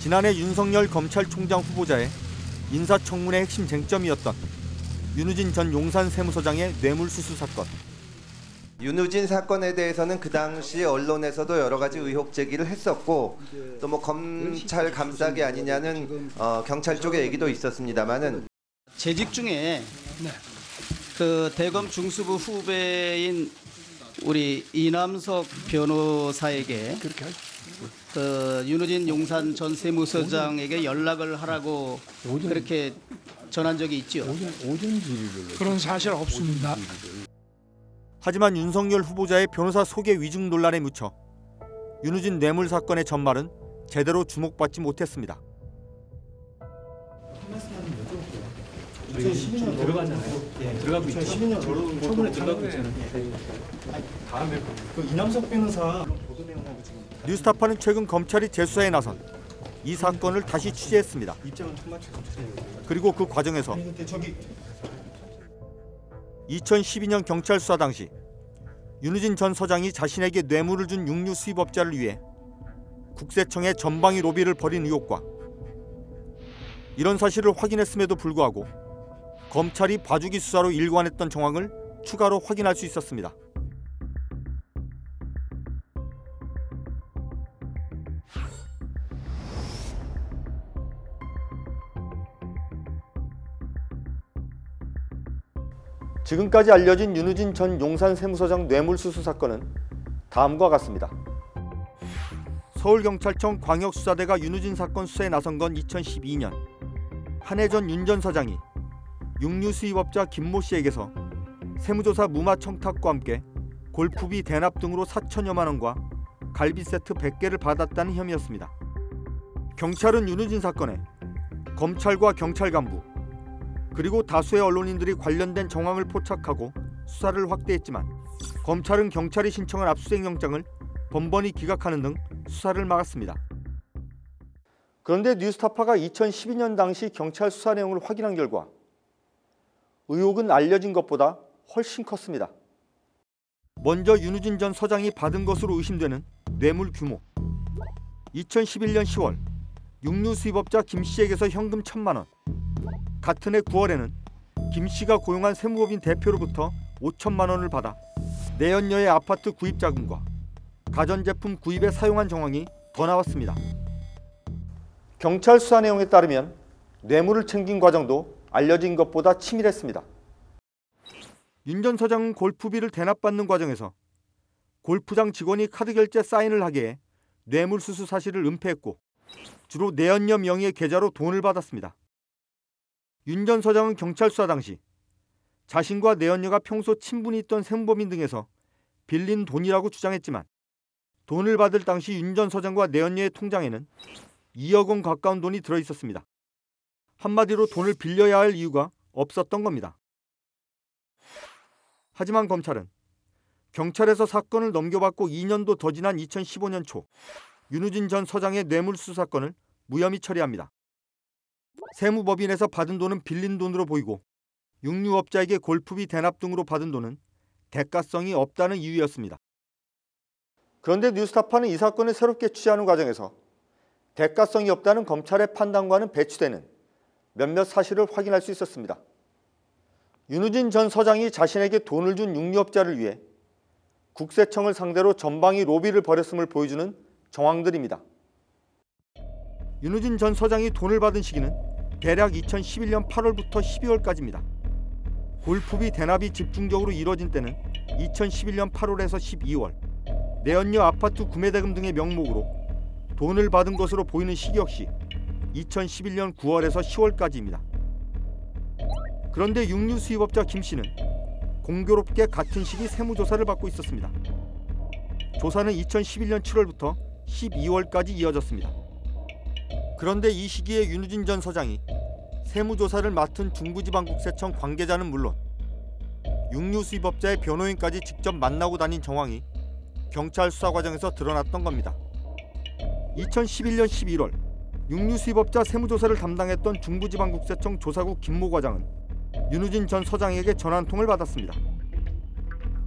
지난해 윤석열 검찰총장 후보자의 인사청문회 핵심 쟁점이었던 윤우진 전 용산 세무서장의 뇌물수수 사건. 윤우진 사건에 대해서는 그 당시 언론에서도 여러 가지 의혹 제기를 했었고 또 뭐 검찰 감싸기 아니냐는 어, 경찰 쪽의 얘기도 있었습니다만은 재직 중에 그 대검 중수부 후배인 우리 이남석 변호사에게 그 윤우진 용산 전 세무서장에게 연락을 하라고 그렇게 전한 적이 있죠. 그런 사실 없습니다. 하지만 윤석열 후보자의 변호사 소개 위증 논란에 묻혀 윤우진 뇌물 사건의 전말은 제대로 주목받지 못했습니다. 2012년 들어가잖아요. 예, 들어가고 있죠. 2012년 처분에 들어가고 있잖아요. 다음에 그 이남석 변호사 뉴스타파는 최근 검찰이 재수사에 나선 이 사건을 다시 취재했습니다. 그리고 그 과정에서 아니 근데 저기 2012년 경찰 수사 당시 윤우진 전 서장이 자신에게 뇌물을 준 육류 수입업자를 위해 국세청에 전방위 로비를 벌인 의혹과 이런 사실을 확인했음에도 불구하고 검찰이 봐주기 수사로 일관했던 정황을 추가로 확인할 수 있었습니다. 지금까지 알려진 윤우진 전 용산 세무서장 뇌물수수 사건은 다음과 같습니다. 서울경찰청 광역수사대가 윤우진 사건 수사에 나선 건 2012년. 한해전 윤전 서장이 육류 수입업자 김모 씨에게서 세무조사 무마 청탁과 함께 골프비 대납 등으로 4천여만 원과 갈비 세트 100개를 받았다는 혐의였습니다. 경찰은 윤우진 사건에 검찰과 경찰 간부 그리고 다수의 언론인들이 관련된 정황을 포착하고 수사를 확대했지만 검찰은 경찰이 신청한 압수수색 영장을 번번이 기각하는 등 수사를 막았습니다. 그런데 뉴스타파가 2012년 당시 경찰 수사 내용을 확인한 결과 의혹은 알려진 것보다 훨씬 컸습니다. 먼저 윤우진 전 서장이 받은 것으로 의심되는 뇌물 규모. 2011년 10월 육류 수입업자 김 씨에게서 현금 1천만 원. 같은 해 9월에는 김 씨가 고용한 세무법인 대표로부터 5천만 원을 받아 내연녀의 아파트 구입 자금과 가전제품 구입에 사용한 정황이 더 나왔습니다. 경찰 수사 내용에 따르면 뇌물을 챙긴 과정도 알려진 것보다 치밀했습니다. 윤 전 서장은 골프비를 대납받는 과정에서 골프장 직원이 카드 결제 사인을 하기에 뇌물 수수 사실을 은폐했고 주로 내연녀 명의의 계좌로 돈을 받았습니다. 윤 전 서장은 경찰 수사 당시 자신과 내연녀가 평소 친분이 있던 세무법인 등에서 빌린 돈이라고 주장했지만 돈을 받을 당시 윤 전 서장과 내연녀의 통장에는 2억 원 가까운 돈이 들어 있었습니다. 한마디로 돈을 빌려야 할 이유가 없었던 겁니다. 하지만 검찰은 경찰에서 사건을 넘겨받고 2년도 더 지난 2015년 초 윤우진 전 서장의 뇌물수수 사건을 무혐의 처리합니다. 세무법인에서 받은 돈은 빌린 돈으로 보이고 육류업자에게 골프비 대납 등으로 받은 돈은 대가성이 없다는 이유였습니다. 그런데 뉴스타파는 이 사건을 새롭게 취재하는 과정에서 대가성이 없다는 검찰의 판단과는 배치되는 몇몇 사실을 확인할 수 있었습니다. 윤우진 전 서장이 자신에게 돈을 준 육류업자를 위해 국세청을 상대로 전방위 로비를 벌였음을 보여주는 정황들입니다. 윤우진 전 서장이 돈을 받은 시기는 대략 2011년 8월부터 12월까지입니다. 골프비 대납이 집중적으로 이뤄진 때는 2011년 8월에서 12월, 내연녀 아파트 구매 대금 등의 명목으로 돈을 받은 것으로 보이는 시기 역시 2011년 9월에서 10월까지입니다. 그런데 육류 수입업자 김 씨는 공교롭게 같은 시기 세무조사를 받고 있었습니다. 조사는 2011년 7월부터 12월까지 이어졌습니다. 그런데 이 시기에 윤우진 전 서장이 세무조사를 맡은 중부지방국세청 관계자는 물론 육류 수입업자의 변호인까지 직접 만나고 다닌 정황이 경찰 수사 과정에서 드러났던 겁니다. 2011년 11월 육류 수입업자 세무조사를 담당했던 중부지방국세청 조사국 김모 과장은 윤우진 전 서장에게 전화 한 통을 받았습니다.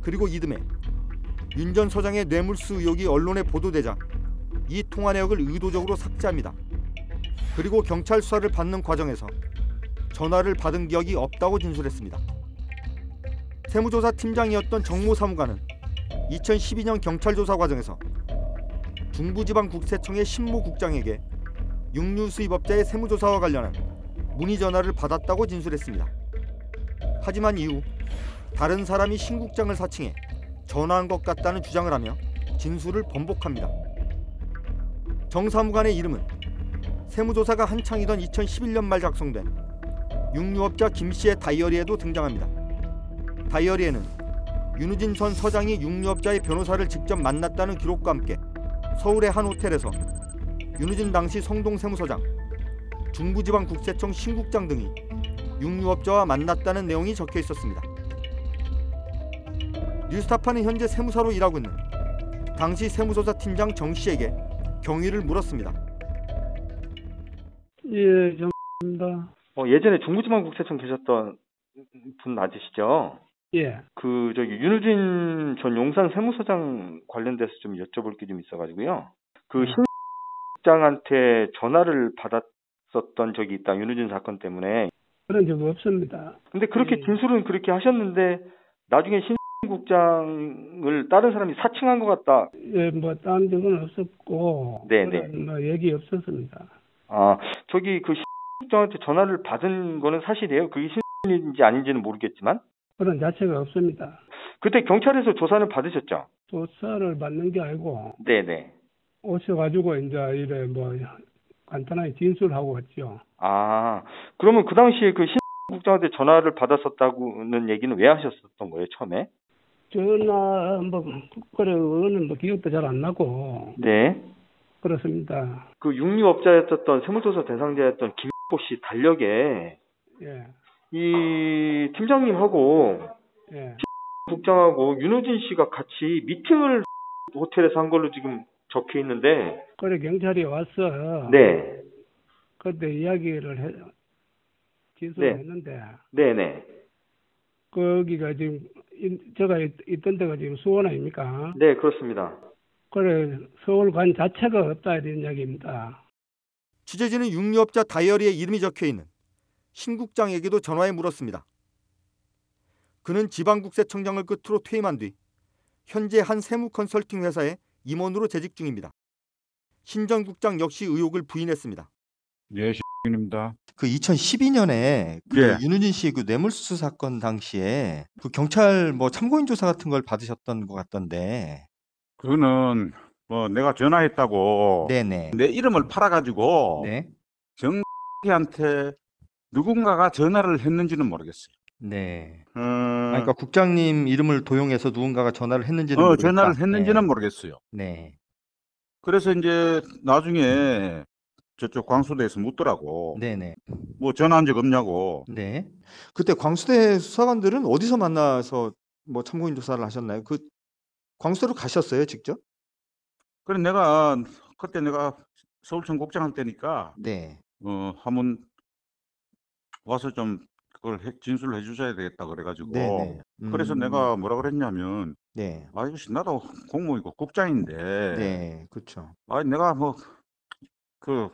그리고 이듬해 윤 전 서장의 뇌물수 의혹이 언론에 보도되자 이 통화 내역을 의도적으로 삭제합니다. 그리고 경찰 수사를 받는 과정에서 전화를 받은 기억이 없다고 진술했습니다. 세무조사 팀장이었던 정모 사무관은 2012년 경찰 조사 과정에서 중부지방국세청의 신무국장에게 육류 수입업자의 세무조사와 관련한 문의 전화를 받았다고 진술했습니다. 하지만 이후 다른 사람이 신 국장을 사칭해 전화한 것 같다는 주장을 하며 진술을 번복합니다. 정 사무관의 이름은 세무조사가 한창이던 2011년 말 작성된 육류업자 김 씨의 다이어리에도 등장합니다. 다이어리에는 윤우진 전 서장이 육류업자의 변호사를 직접 만났다는 기록과 함께 서울의 한 호텔에서 윤우진 당시 성동 세무서장, 중부지방국세청 신국장 등이 육류업자와 만났다는 내용이 적혀 있었습니다. 뉴스타파는 현재 세무사로 일하고 있는 당시 세무조사 팀장 정 씨에게 경위를 물었습니다. 예, 정입니다. 어, 예전에 중부지방국세청 계셨던 분 맞으시죠? 예, 그 저기 윤우진 전 용산 세무서장 관련돼서 좀 여쭤볼 게 좀 있어가지고요. 그 신장한테 전화를 받았었던 적이 있다 윤우진 사건 때문에. 그런 적 없습니다. 근데 그렇게 예. 진술은 그렇게 하셨는데 나중에 신 국장을 다른 사람이 사칭한 것 같다. 예, 뭐, 딴 적은 없었고. 네, 그런 뭐, 얘기 없었습니다. 아 저기 그신 국장한테 전화를 받은 거는 사실이에요. 그게 신인지 아닌지는 모르겠지만 그런 자체가 없습니다. 그때 경찰에서 조사는 받으셨죠? 조사를 받는 게 아니고, 네네. 오셔가지고, 이제, 이래, 뭐, 간단하게 진술하고 왔죠. 아, 그러면 그 당시에 그 신 국장한테 전화를 받았었다고는 얘기는 왜 하셨었던 거예요, 처음에? 전화, 뭐, 어느 뭐, 기억도 잘 안 나고, 네. 그렇습니다. 그 육류업자였던 세무조사 대상자였던 김 보씨 달력에 예, 이 팀장님하고 예. 국장하고 윤호진 씨가 같이 미팅을 호텔에서 한 걸로 지금 적혀 있는데, 그래, 경찰이 와서, 네. 그때 이야기를 해, 진술을 네. 했는데, 네네. 거기가 지금 이- 제가 있, 있던 데가 지금 수원 아닙니까? 네, 그렇습니다. 그래 서울관 자체가 없다 이런 이야기입니다. 취재진은 육류업자 다이어리에 이름이 적혀 있는 신국장에게도 전화해 물었습니다. 그는 지방국세청장을 끝으로 퇴임한 뒤 현재 한 세무 컨설팅 회사의 임원으로 재직 중입니다. 신 전 국장 역시 의혹을 부인했습니다. 예, 입니다. 그 2012년에 예. 윤우진 씨 그 뇌물수수 사건 당시에 그 경찰 뭐 참고인 조사 같은 걸 받으셨던 것 같던데. 그거는 뭐 내가 전화했다고 네네. 내 이름을 팔아가지고 네. 정한테 누군가가 전화를 했는지는 모르겠어요. 네. 어, 아, 그러니까 국장님 이름을 도용해서 누군가가 전화를 했는지는 어, 모르겠다. 전화를 했는지는 네. 모르겠어요. 네. 그래서 이제 나중에 저쪽 광수대에서 묻더라고. 네네. 뭐 전화한 적 없냐고. 네. 그때 광수대 수사관들은 어디서 만나서 뭐 참고인 조사를 하셨나요? 그 광수대로 가셨어요, 직접? 그래 내가 그때 내가 서울청 국장 할 때니까 네. 어 한번 와서 좀 그걸 해- 진술을 해주셔야 되겠다 그래가지고 네네. 그래서 음, 내가 뭐라 그랬냐면 네. 아 이것이 나도 공무원이고 국장인데 네. 그렇죠. 아 내가 뭐 그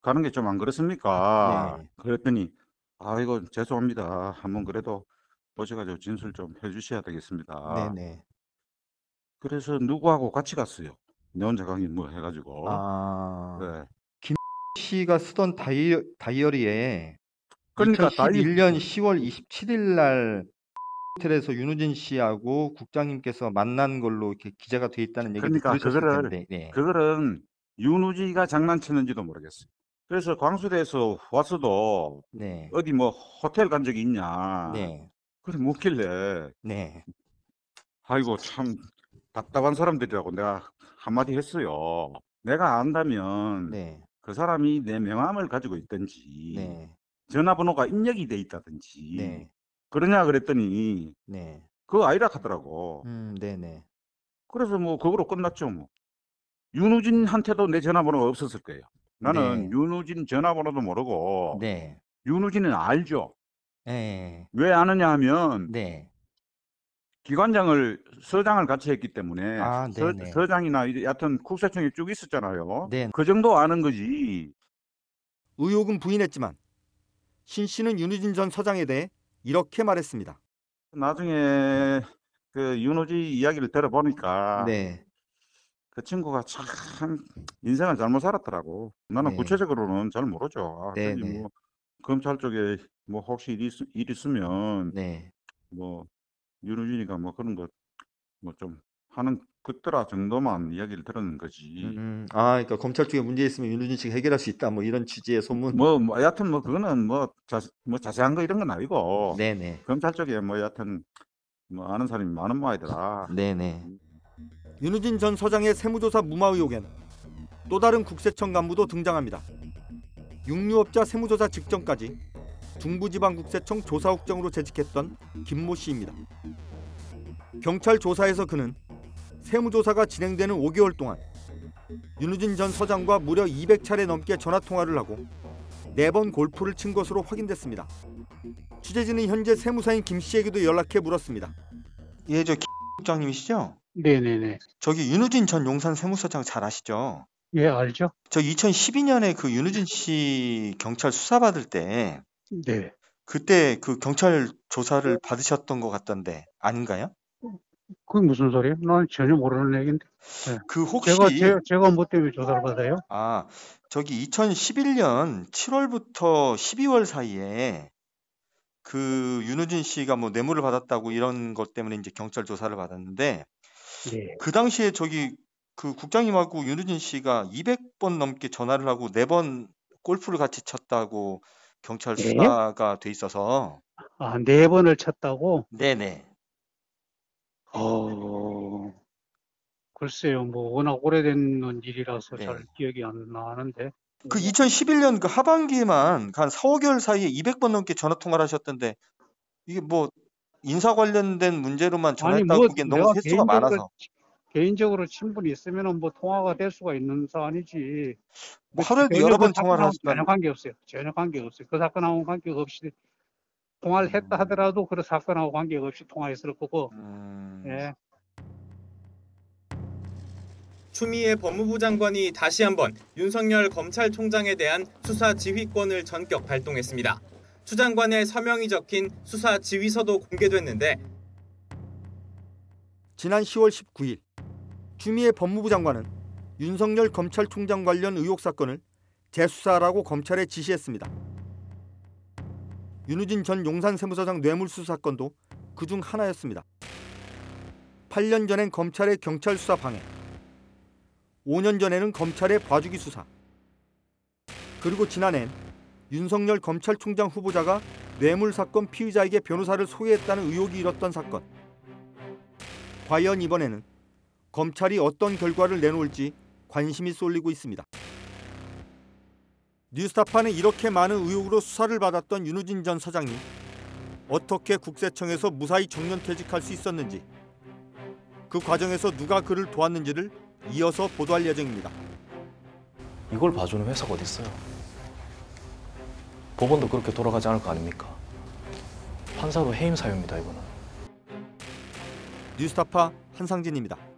가는 게 좀 안 그렇습니까? 네. 그랬더니 아 이거 죄송합니다. 한번 그래도 오셔가지고 진술 좀 해주셔야 되겠습니다. 네네. 그래서 누구하고 같이 갔어요. 내 혼자 가긴 뭐 해가지고. 아. 네. 씨가 쓰던 다이, 다이어리에 그러니까 다이 2011년 10월 27일 날 호텔에서 윤우진 씨하고 국장님께서 만난 걸로 이렇게 기재가 돼 있다는 얘기도 그러니까 들으셨을 그거를 텐데. 네. 그거는 윤우지가 장난치는지도 모르겠어요. 그래서 광수대에서 왔어도 네. 어디 뭐 호텔 간 적이 있냐. 네. 그래 묻길래 네. 아이고 참 답답한 사람들이라고 내가 한마디 했어요. 내가 안다면 네. 그 사람이 내 명함을 가지고 있든지 네. 전화번호가 입력이 돼 있다든지 네. 그러냐 그랬더니 네. 그거 아니라 하더라고. 음, 네네. 그래서 뭐 그거로 끝났죠 뭐. 윤우진한테도 내 전화번호가 없었을 거예요. 나는 네. 윤우진 전화번호도 모르고 네. 윤우진은 알죠. 네. 왜 아느냐 하면 네. 기관장을 서장을 같이 했기 때문에 아, 서, 네네. 서장이나 여하튼 국세청에 쭉 있었잖아요. 네. 그 정도 아는 거지. 의혹은 부인했지만 신 씨는 윤우진 전 서장에 대해 이렇게 말했습니다. 나중에 그 윤호지 이야기를 들어보니까 네. 그 친구가 참 인생을 잘못 살았더라고. 나는 네. 구체적으로는 잘 모르죠. 네, 저기 네. 뭐 검찰 쪽에 뭐 혹시 일이, 있- 일 있으면 네. 뭐 윤호진이가 뭐 그런 거 뭐 좀 하는 것더라 정도만 이야기를 들었는 거지. 음, 아, 그러니까 검찰 쪽에 문제 있으면 윤우진 씨가 해결할 수 있다. 뭐 이런 취지의 소문. 뭐, 뭐 여하튼 뭐 그거는 뭐, 자, 뭐 자세한 거 이런 건 아니고 네네. 검찰 쪽에 뭐 여하튼 뭐 아는 사람이 많은 모양이더라. 네네. 윤우진 전 서장의 세무조사 무마 의혹엔 또 다른 국세청 간부도 등장합니다. 육류업자 세무조사 직전까지 중부지방국세청 조사국장으로 재직했던 김모 씨입니다. 경찰 조사에서 그는 세무조사가 진행되는 5개월 동안 윤우진 전 서장과 무려 200차례 넘게 전화 통화를 하고 4번 골프를 친 것으로 확인됐습니다. 취재진은 현재 세무사인 김 씨에게도 연락해 물었습니다. 예, 저 국장님이시죠? 네네네. 저기 윤우진 전 용산 세무서장 잘 아시죠? 예, 알죠? 저 2012년에 그 윤우진 씨 경찰 수사 받을 때 네. 그때 그 경찰 조사를 받으셨던 것 같던데 아닌가요? 그게 무슨 소리예요? 난 전혀 모르는 얘기인데. 그 혹시 제가 제, 제가 뭐 때문에 조사를 받아요? 아 저기 2011년 7월부터 12월 사이에 그 윤우진 씨가 뭐 뇌물을 받았다고 이런 것 때문에 이제 경찰 조사를 받았는데 네. 그 당시에 저기 그 국장님하고 윤우진 씨가 200번 넘게 전화를 하고 4번 골프를 같이 쳤다고 경찰 네? 수사가 돼 있어서 아, 네 번을 쳤다고? 네네 어, 글쎄요, 뭐 워낙 오래된 일이라서 네. 잘 기억이 안 나는데. 그 2011년 그 하반기에만 한 4, 5개월 사이에 200번 넘게 전화 통화를 하셨던데 이게 뭐 인사 관련된 문제로만 전화했다고 뭐 보기엔 너무 내가 횟수가 개인적으로 많아서 개인적으로 친분이 있으면은 뭐 통화가 될 수가 있는 사안이지. 뭐 하루에도 전혀 여러 그번 통화를 하시면 전혀 관계 없어요. 전혀 관계 없어요. 그 사건하고 관계 없이 통화를 했다 하더라도 그 사건하고 관계 없이 통화했을 거고. 음... 예. 추미애 법무부 장관이 다시 한번 윤석열 검찰총장에 대한 수사 지휘권을 전격 발동했습니다. 추 장관의 서명이 적힌 수사 지휘서도 공개됐는데 지난 10월 19일 추미애 법무부 장관은 윤석열 검찰총장 관련 의혹 사건을 재수사하라고 검찰에 지시했습니다. 윤우진 전 용산 세무서장 뇌물수 사건도 그 중 하나였습니다. 8년 전엔 검찰의 경찰 수사 방해, 5년 전에는 검찰의 봐주기 수사, 그리고 지난해엔 윤석열 검찰총장 후보자가 뇌물 사건 피의자에게 변호사를 소개했다는 의혹이 일었던 사건. 과연 이번에는 검찰이 어떤 결과를 내놓을지 관심이 쏠리고 있습니다. 뉴스타파는 이렇게 많은 의혹으로 수사를 받았던 윤우진 전 서장이 어떻게 국세청에서 무사히 정년퇴직할 수 있었는지 그 과정에서 누가 그를 도왔는지를 이어서 보도할 예정입니다. 이걸 봐주는 회사가 어디 있어요? 법원도 그렇게 돌아가지 않을 거 아닙니까? 판사도 해임 사유입니다 이거는. 뉴스타파 한상진입니다.